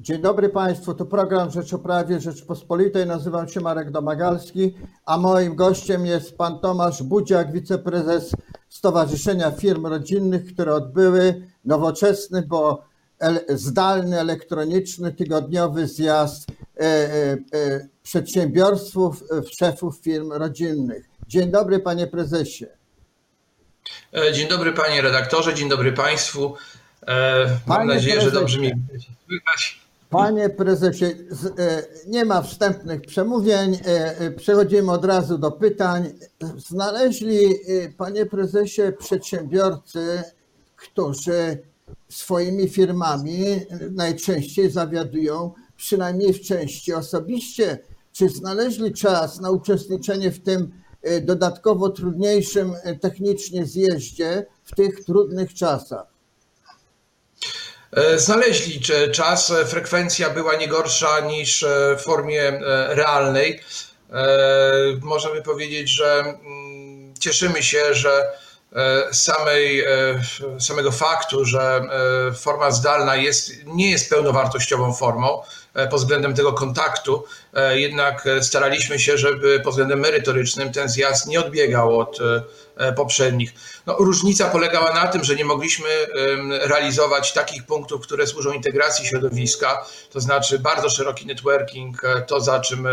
Dzień dobry Państwu, to program Rzecz o Prawie Rzeczpospolitej. Nazywam się Marek Domagalski, a moim gościem jest pan Tomasz Budziak, wiceprezes Stowarzyszenia Firm Rodzinnych, które odbyły nowoczesny, bo zdalny, elektroniczny, tygodniowy zjazd e, e, e, przedsiębiorców, szefów firm rodzinnych. Dzień dobry panie prezesie. Dzień dobry panie redaktorze, dzień dobry państwu. Mam panie nadzieję, prezesie. że dobrze mnie słychać. Panie prezesie, nie ma wstępnych przemówień. Przechodzimy od razu do pytań. Znaleźli, panie prezesie, przedsiębiorcy, którzy swoimi firmami najczęściej zawiadują, przynajmniej w części osobiście. Czy znaleźli czas na uczestniczenie w tym e, dodatkowo trudniejszym e, technicznie zjeździe w tych trudnych czasach? E, znaleźli czas, frekwencja była nie gorsza niż w formie realnej. Możemy powiedzieć, że mm, cieszymy się, że E, samej, e, samego faktu, że e, forma zdalna jest, nie jest pełnowartościową formą pod względem tego kontaktu, jednak staraliśmy się, żeby pod względem merytorycznym ten zjazd nie odbiegał od poprzednich. No, różnica polegała na tym, że nie mogliśmy realizować takich punktów, które służą integracji środowiska, to znaczy bardzo szeroki networking, e, to za czym e,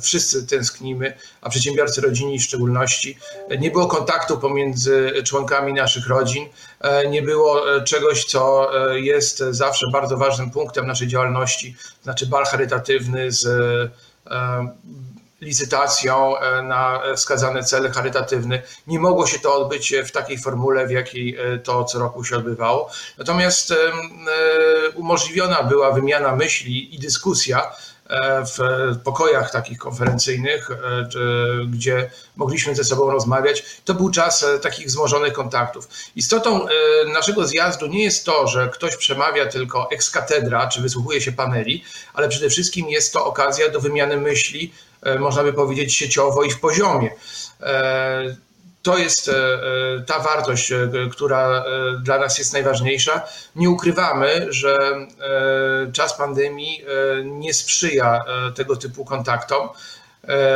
wszyscy tęsknimy, a przedsiębiorcy rodzinni w szczególności. Nie było kontaktu pomiędzy członkami naszych rodzin, e, nie było czegoś, co jest zawsze bardzo ważnym punktem naszej działalności, to znaczy bal charytatywny z licytacją e, na wskazane cele charytatywne. Nie mogło się to odbyć w takiej formule, w jakiej e, to co roku się odbywało. Natomiast e, umożliwiona była wymiana myśli i dyskusja w pokojach takich konferencyjnych, gdzie mogliśmy ze sobą rozmawiać. To był czas takich wzmożonych kontaktów. Istotą naszego zjazdu nie jest to, że ktoś przemawia tylko ex katedra, czy wysłuchuje się paneli, ale przede wszystkim jest to okazja do wymiany myśli, E, można by powiedzieć, sieciowo i w poziomie. E, to jest e, ta wartość, która dla nas jest najważniejsza. Nie ukrywamy, że czas pandemii nie sprzyja tego typu kontaktom.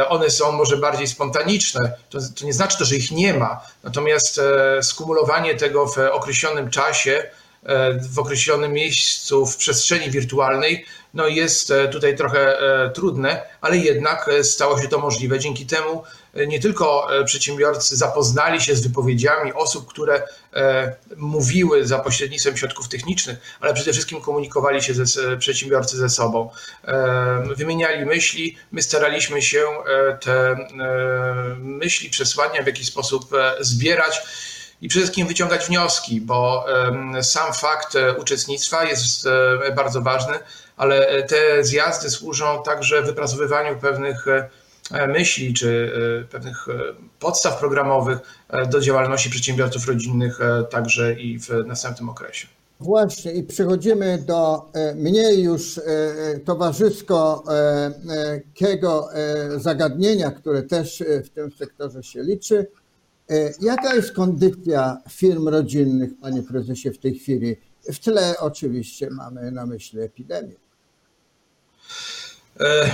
One są może bardziej spontaniczne. To, to nie znaczy to, że ich nie ma. Natomiast skumulowanie tego w określonym czasie, w określonym miejscu, w przestrzeni wirtualnej no jest e, tutaj trochę e, trudne, ale jednak e, stało się to możliwe. Dzięki temu nie tylko przedsiębiorcy zapoznali się z wypowiedziami osób, które mówiły za pośrednictwem środków technicznych, ale przede wszystkim komunikowali się ze, przedsiębiorcy ze sobą. Wymieniali myśli, my staraliśmy się te myśli, przesłania w jakiś sposób zbierać i przede wszystkim wyciągać wnioski, bo sam fakt uczestnictwa jest bardzo ważny, ale te zjazdy służą także wypracowywaniu pewnych e, myśli czy e, pewnych e, podstaw programowych do działalności przedsiębiorców rodzinnych także i w następnym okresie. Właśnie i przechodzimy do mniej już towarzyskiego zagadnienia, które też w tym sektorze się liczy. Jaka jest kondycja firm rodzinnych, panie prezesie, w tej chwili? W tle oczywiście mamy na myśli epidemię. E,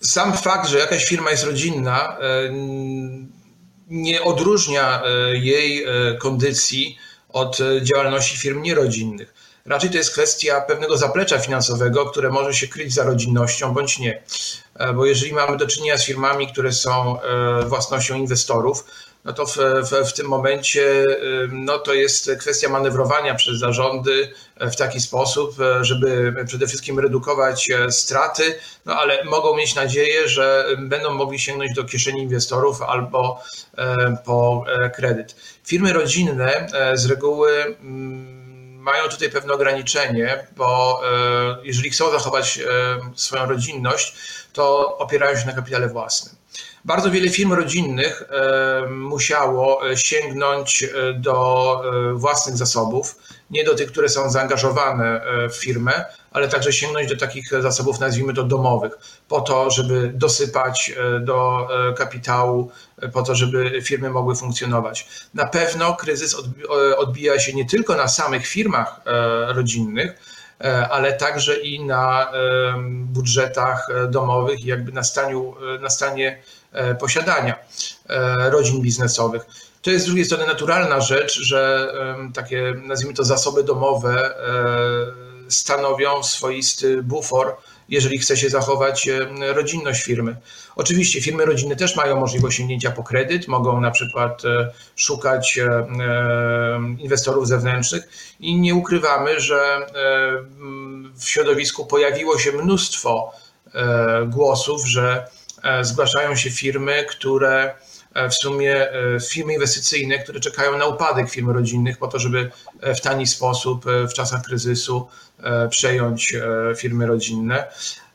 sam fakt, że jakaś firma jest rodzinna, e, nie odróżnia e, jej kondycji od działalności firm nierodzinnych. Raczej to jest kwestia pewnego zaplecza finansowego, które może się kryć za rodzinnością bądź nie. Bo jeżeli mamy do czynienia z firmami, które są własnością inwestorów, no to w, w, w, tym momencie no to jest kwestia manewrowania przez zarządy w taki sposób, żeby przede wszystkim redukować e, straty, no ale mogą mieć nadzieję, że będą mogli sięgnąć do kieszeni inwestorów albo e, po e, kredyt. Firmy rodzinne z reguły mają tutaj pewne ograniczenie, bo jeżeli chcą zachować swoją rodzinność, to opierają się na kapitale własnym. Bardzo wiele firm rodzinnych e, musiało e, sięgnąć e, do własnych zasobów, nie do tych, które są zaangażowane w firmę, ale także sięgnąć do takich zasobów, nazwijmy to domowych, po to, żeby dosypać do kapitału, po to, żeby firmy mogły funkcjonować. Na pewno kryzys odbija się nie tylko na samych firmach rodzinnych, ale także i na budżetach domowych i jakby na, staniu, na stanie posiadania rodzin biznesowych. To jest z drugiej strony naturalna rzecz, że takie, nazwijmy to, zasoby domowe stanowią swoisty bufor jeżeli chce się zachować e, rodzinność firmy. Oczywiście firmy rodzinne też mają możliwość sięgnięcia po kredyt, mogą na przykład e, szukać e, inwestorów zewnętrznych i nie ukrywamy, że w środowisku pojawiło się mnóstwo głosów, że zgłaszają się firmy, które w sumie firmy inwestycyjne, które czekają na upadek firm rodzinnych po to, żeby w tani sposób w czasach kryzysu E, przejąć e, firmy rodzinne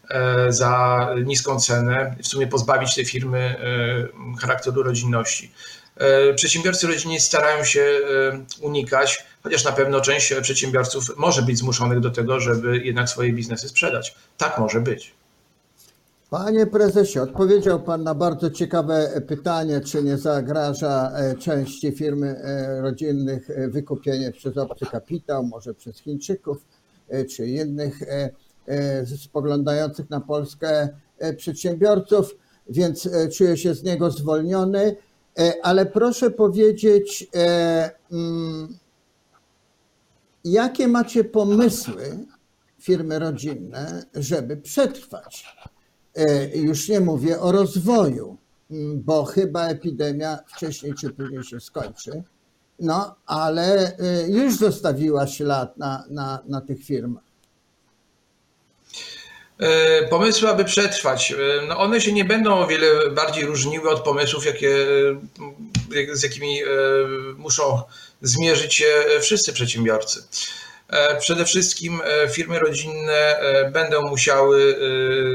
e, za niską cenę, w sumie pozbawić tej firmy charakteru rodzinności. Przedsiębiorcy rodzinni starają się unikać, chociaż na pewno część przedsiębiorców może być zmuszonych do tego, żeby jednak swoje biznesy sprzedać. Tak może być. Panie prezesie, odpowiedział Pan na bardzo ciekawe pytanie, czy nie zagraża części firmy rodzinnych wykupienie przez obcy kapitał, może przez Chińczyków. E, czy innych e, e, spoglądających na Polskę przedsiębiorców, więc czuję się z niego zwolniony. Ale proszę powiedzieć, mm, jakie macie pomysły, firmy rodzinne, żeby przetrwać? Już nie mówię o rozwoju, mm, bo chyba epidemia wcześniej czy później się skończy. No, ale y, już zostawiła ślad na, na, na tych firmach. E, pomysły, aby przetrwać, e, no one się nie będą o wiele bardziej różniły od pomysłów, jakie, e, z jakimi muszą zmierzyć się wszyscy przedsiębiorcy. Przede wszystkim firmy rodzinne będą musiały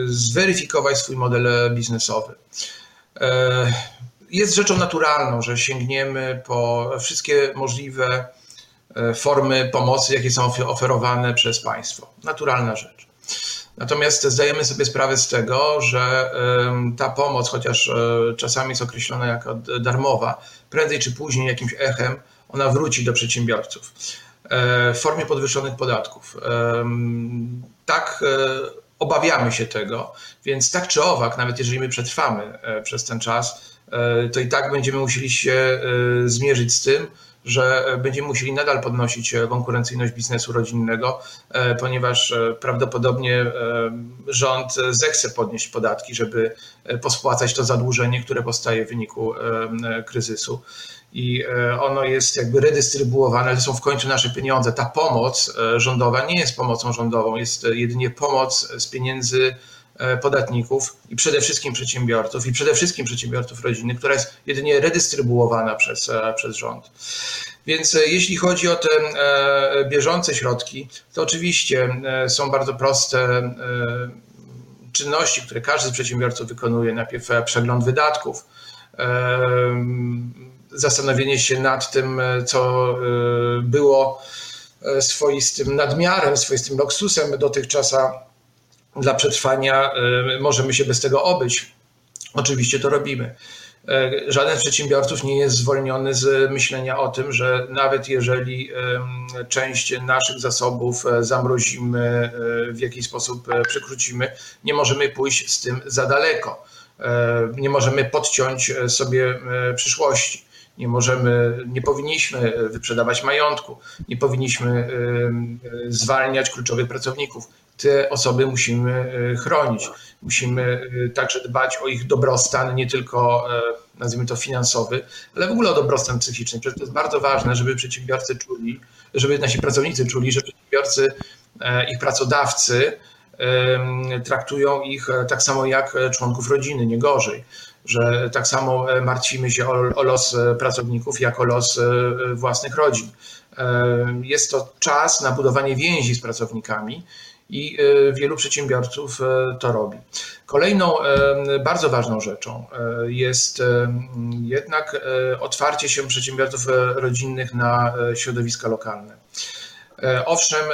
zweryfikować swój model biznesowy jest rzeczą naturalną, że sięgniemy po wszystkie możliwe e, formy pomocy, jakie są oferowane przez państwo. Naturalna rzecz. Natomiast zdajemy sobie sprawę z tego, że ta pomoc, chociaż e, czasami jest określona jako darmowa, prędzej czy później jakimś echem ona wróci do przedsiębiorców e, w formie podwyższonych podatków. Tak obawiamy się tego, więc tak czy owak, nawet jeżeli my przetrwamy przez ten czas, E, to i tak będziemy musieli się e, zmierzyć z tym, że będziemy musieli nadal podnosić e, konkurencyjność biznesu rodzinnego, ponieważ prawdopodobnie rząd zechce podnieść podatki, żeby pospłacać to zadłużenie, które powstaje w wyniku kryzysu. I ono jest jakby redystrybuowane, to są w końcu nasze pieniądze. Ta pomoc rządowa nie jest pomocą rządową, jest jedynie pomoc z pieniędzy E, podatników i przede wszystkim przedsiębiorców i przede wszystkim przedsiębiorców rodzinnych, która jest jedynie redystrybuowana przez, e, przez rząd. Więc e, jeśli chodzi o te bieżące środki, to oczywiście są bardzo proste czynności, które każdy z przedsiębiorców wykonuje. Najpierw przegląd wydatków, zastanowienie się nad tym, co było swoistym nadmiarem, swoistym luksusem dotychczas, dla przetrwania y, możemy się bez tego obyć. Oczywiście to robimy. Y, żaden z przedsiębiorców nie jest zwolniony z myślenia o tym, że nawet jeżeli część naszych zasobów zamrozimy, w jakiś sposób przekrócimy, nie możemy pójść z tym za daleko. Nie możemy podciąć sobie przyszłości. Nie możemy, nie powinniśmy wyprzedawać majątku, nie powinniśmy zwalniać kluczowych pracowników te osoby musimy e, chronić. Musimy e, także dbać o ich dobrostan, nie tylko e, nazwijmy to finansowy, ale w ogóle o dobrostan psychiczny. Przecież to jest bardzo ważne, żeby przedsiębiorcy czuli, żeby nasi pracownicy czuli, że przedsiębiorcy, ich pracodawcy traktują ich tak samo jak członków rodziny, nie gorzej. Że tak samo martwimy się o, o los pracowników, jak o los własnych rodzin. Jest to czas na budowanie więzi z pracownikami i e, wielu przedsiębiorców e, to robi. Kolejną e, bardzo ważną rzeczą jest jednak otwarcie się przedsiębiorców rodzinnych na środowiska lokalne. Owszem,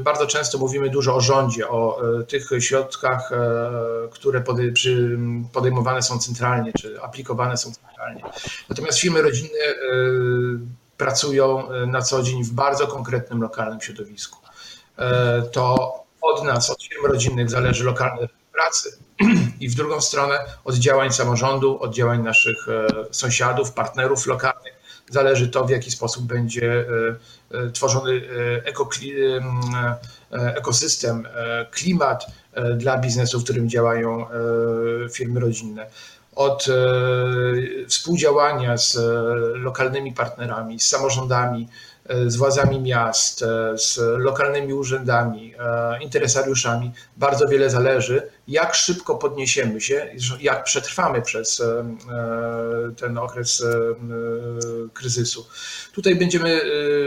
bardzo często mówimy dużo o rządzie, o tych środkach, które podejmowane są centralnie, czy aplikowane są centralnie. Natomiast firmy rodzinne pracują na co dzień w bardzo konkretnym lokalnym środowisku. to od nas, od firm rodzinnych zależy lokalny pracy. I w drugą stronę od działań samorządu, od działań naszych sąsiadów, partnerów lokalnych zależy to, w jaki sposób będzie tworzony ekosystem, klimat dla biznesu, w którym działają firmy rodzinne. Od współdziałania z lokalnymi partnerami, z samorządami, E, z władzami miast, e, z lokalnymi urzędami, e, interesariuszami. Bardzo wiele zależy, jak szybko podniesiemy się, jak przetrwamy przez ten okres kryzysu. Tutaj będziemy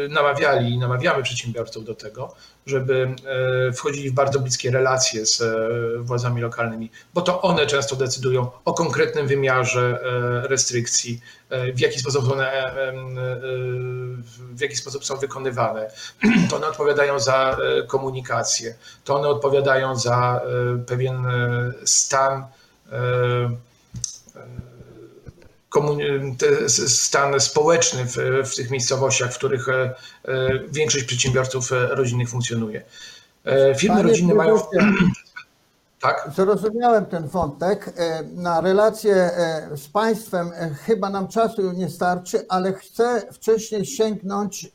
namawiali i namawiamy przedsiębiorców do tego, żeby wchodzili w bardzo bliskie relacje z władzami lokalnymi, bo to one często decydują o konkretnym wymiarze restrykcji, w jaki sposób one, w jaki sposób są wykonywane. To one odpowiadają za komunikację, to one odpowiadają za pewien stan stan społeczny w, w, tych miejscowościach, w których większość przedsiębiorców rodzinnych funkcjonuje. Firmy Panie rodzinne mają. Tak? Zrozumiałem ten wątek. E, na relacje e, z państwem e, chyba nam czasu nie starczy, ale chcę wcześniej sięgnąć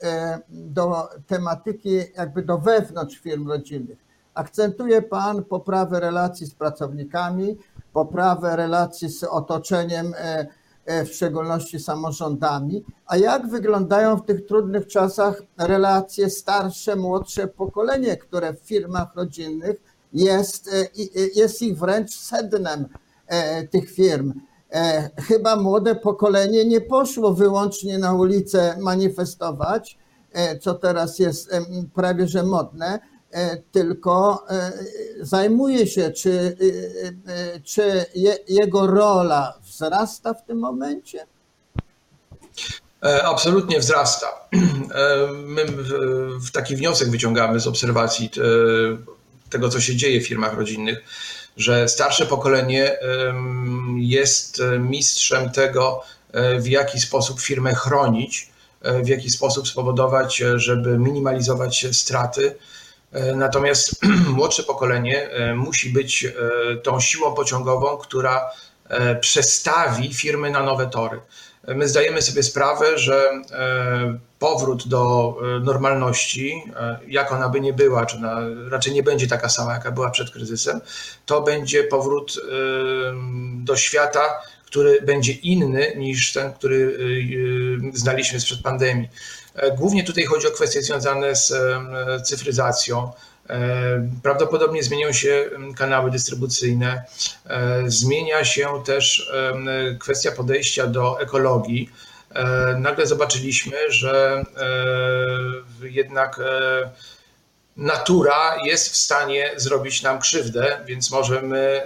do tematyki jakby do wewnątrz firm rodzinnych. Akcentuje Pan poprawę relacji z pracownikami, poprawę relacji z otoczeniem, w szczególności samorządami. A jak wyglądają w tych trudnych czasach relacje starsze, młodsze pokolenie, które w firmach rodzinnych jest, e, e, jest ich wręcz sednem e, tych firm. Chyba młode pokolenie nie poszło wyłącznie na ulicę manifestować, co teraz jest prawie że modne, tylko zajmuje się, czy, czy jego rola wzrasta w tym momencie? Absolutnie wzrasta. My taki wniosek wyciągamy z obserwacji tego, co się dzieje w firmach rodzinnych, że starsze pokolenie jest mistrzem tego, e, w jaki sposób firmę chronić, e, w jaki sposób spowodować, e, żeby minimalizować straty. Natomiast młodsze pokolenie musi być tą siłą pociągową, która przestawi firmy na nowe tory. My zdajemy sobie sprawę, że powrót do e, normalności, e, jak ona by nie była, czy raczej nie będzie taka sama, jaka była przed kryzysem, to będzie powrót e, do świata, który będzie inny niż ten, który znaliśmy sprzed pandemii. Głównie tutaj chodzi o kwestie związane z cyfryzacją. Prawdopodobnie zmienią się kanały dystrybucyjne, zmienia się też kwestia podejścia do ekologii nagle zobaczyliśmy, że e, jednak e, natura jest w stanie zrobić nam krzywdę, więc może my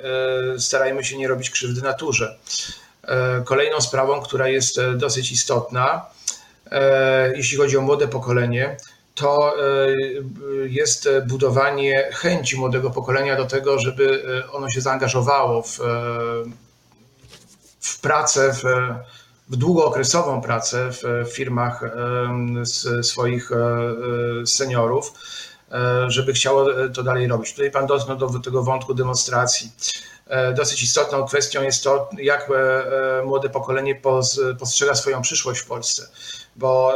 starajmy się nie robić krzywdy naturze. Kolejną sprawą, która jest dosyć istotna, jeśli chodzi o młode pokolenie, to jest budowanie chęci młodego pokolenia do tego, żeby ono się zaangażowało w, w pracę, w, w długookresową pracę w firmach swoich e, e, seniorów, e, żeby chciało to dalej robić. Tutaj Pan dotknął do tego wątku demonstracji. Dosyć istotną kwestią jest to, jak młode pokolenie postrzega swoją przyszłość w Polsce, bo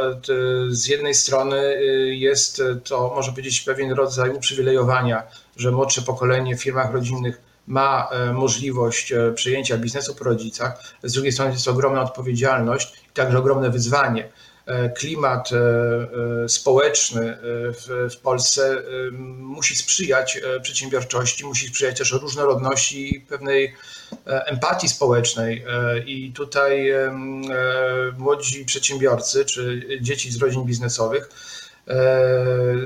z jednej strony jest to, można powiedzieć, pewien rodzaj uprzywilejowania, że młodsze pokolenie w firmach rodzinnych ma e, możliwość e, przejęcia biznesu po rodzicach, z drugiej strony jest ogromna odpowiedzialność i także ogromne wyzwanie. E, klimat społeczny w, Polsce musi sprzyjać przedsiębiorczości, musi sprzyjać też różnorodności i pewnej empatii społecznej. I tutaj młodzi przedsiębiorcy czy dzieci z rodzin biznesowych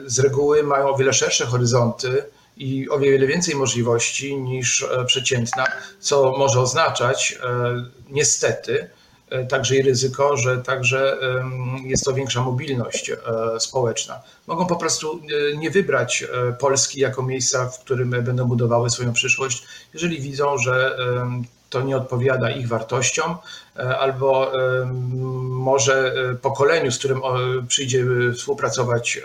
z reguły mają o wiele szersze horyzonty i o wiele więcej możliwości niż e, przeciętna, co może oznaczać e, niestety e, także i ryzyko, że także jest to większa mobilność społeczna. Mogą po prostu nie wybrać Polski jako miejsca, w którym będą budowały swoją przyszłość, jeżeli widzą, że to nie odpowiada ich wartościom, albo może pokoleniu, z którym przyjdzie współpracować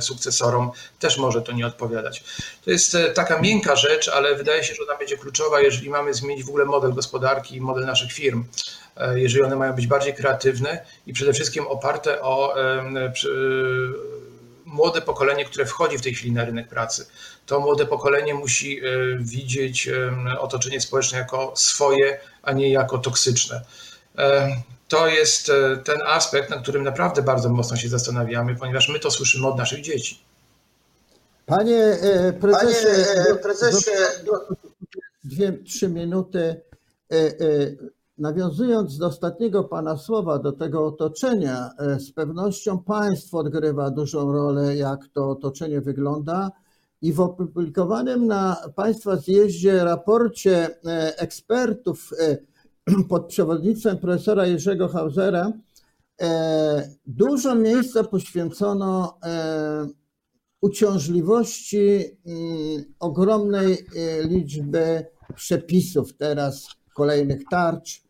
sukcesorom, też może to nie odpowiadać. To jest taka miękka rzecz, ale wydaje się, że ona będzie kluczowa, jeżeli mamy zmienić w ogóle model gospodarki i model naszych firm. Jeżeli one mają być bardziej kreatywne i przede wszystkim oparte o młode pokolenie, które wchodzi w tej chwili na rynek pracy. To młode pokolenie musi e, widzieć otoczenie społeczne jako swoje, a nie jako toksyczne. E, to jest e, ten aspekt, na którym naprawdę bardzo mocno się zastanawiamy, ponieważ my to słyszymy od naszych dzieci. Panie prezesie, Panie prezesie dwie, trzy minuty. Nawiązując do ostatniego Pana słowa, do tego otoczenia, e, z pewnością państwo odgrywa dużą rolę, jak to otoczenie wygląda. I w opublikowanym na Państwa zjeździe raporcie e, ekspertów e, pod przewodnictwem profesora Jerzego Hausera dużo miejsca poświęcono uciążliwości mm, ogromnej liczby przepisów teraz kolejnych tarcz.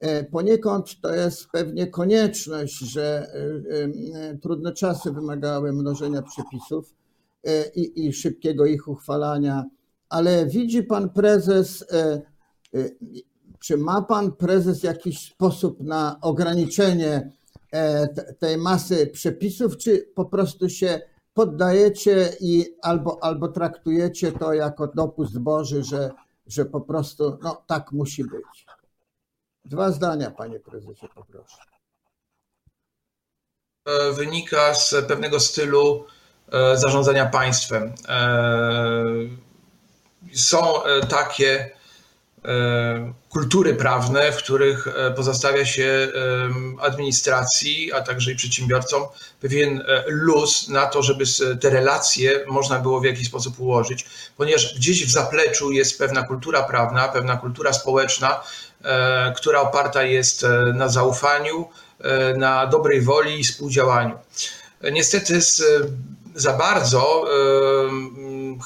E, poniekąd to jest pewnie konieczność, że e, e, trudne czasy wymagały mnożenia przepisów i, i szybkiego ich uchwalania, ale widzi pan prezes, czy ma pan prezes jakiś sposób na ograniczenie tej masy przepisów, czy po prostu się poddajecie i albo, albo traktujecie to jako dopust Boży, że że po prostu no, tak musi być. Dwa zdania, panie prezesie, poproszę. E, wynika z pewnego stylu e, zarządzania państwem. E, są takie kultury prawne, w których e, pozostawia się administracji, a także i przedsiębiorcom pewien e, luz na to, żeby te relacje można było w jakiś sposób ułożyć, ponieważ gdzieś w zapleczu jest pewna kultura prawna, pewna kultura społeczna, która oparta jest na zaufaniu, na dobrej woli i współdziałaniu. Niestety z, za bardzo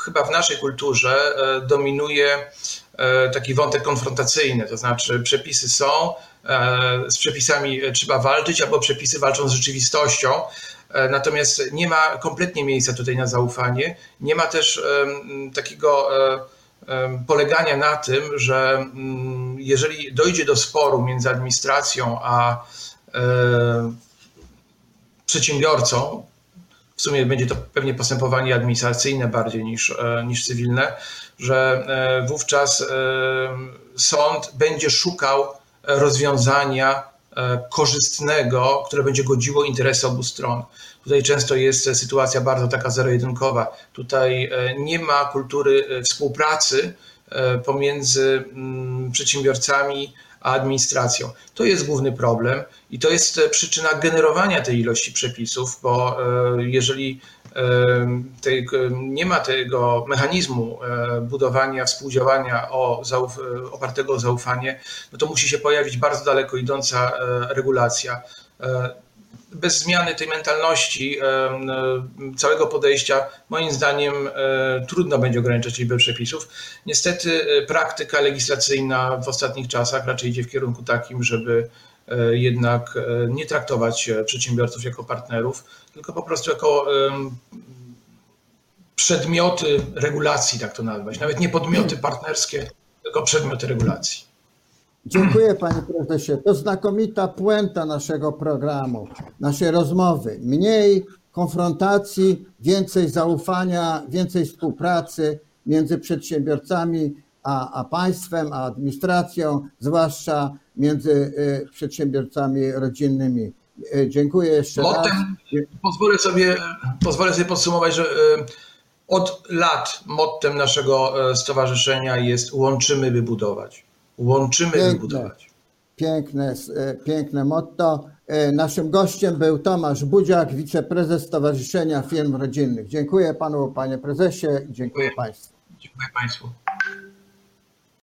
chyba w naszej kulturze dominuje E, taki wątek konfrontacyjny, to znaczy przepisy są, e, z przepisami trzeba walczyć, albo przepisy walczą z rzeczywistością. E, natomiast nie ma kompletnie miejsca tutaj na zaufanie. Nie ma też takiego polegania na tym, że jeżeli dojdzie do sporu między administracją a przedsiębiorcą, w sumie będzie to pewnie postępowanie administracyjne bardziej niż, niż cywilne, że e, wówczas e, sąd będzie szukał rozwiązania e, korzystnego, które będzie godziło interesy obu stron. Tutaj często jest sytuacja bardzo taka zero-jedynkowa. Tutaj nie ma kultury współpracy pomiędzy mm, przedsiębiorcami a administracją. To jest główny problem i to jest przyczyna generowania tej ilości przepisów, bo jeżeli nie ma tego mechanizmu e, budowania, współdziałania o opartego o zaufanie, no to musi się pojawić bardzo daleko idąca e, regulacja. E, bez zmiany tej mentalności, całego podejścia, moim zdaniem trudno będzie ograniczać liczbę przepisów. Niestety praktyka legislacyjna w ostatnich czasach raczej idzie w kierunku takim, żeby E, jednak e, nie traktować e, przedsiębiorców jako partnerów, tylko po prostu jako przedmioty regulacji, tak to nazwać. Nawet nie podmioty partnerskie, tylko przedmioty regulacji. Dziękuję panie prezesie. To znakomita puenta naszego programu, naszej rozmowy. Mniej konfrontacji, więcej zaufania, więcej współpracy między przedsiębiorcami a, a państwem, a administracją, zwłaszcza między y, przedsiębiorcami rodzinnymi. Y, dziękuję jeszcze raz. Pozwolę sobie, pozwolę sobie podsumować, że y, od lat mottem naszego stowarzyszenia jest łączymy, by budować. Łączymy, piękne, by budować. Piękne, piękne motto. Naszym gościem był Tomasz Budziak, wiceprezes Stowarzyszenia Firm Rodzinnych. Dziękuję panu, panie prezesie i dziękuję, dziękuję państwu. Dziękuję państwu.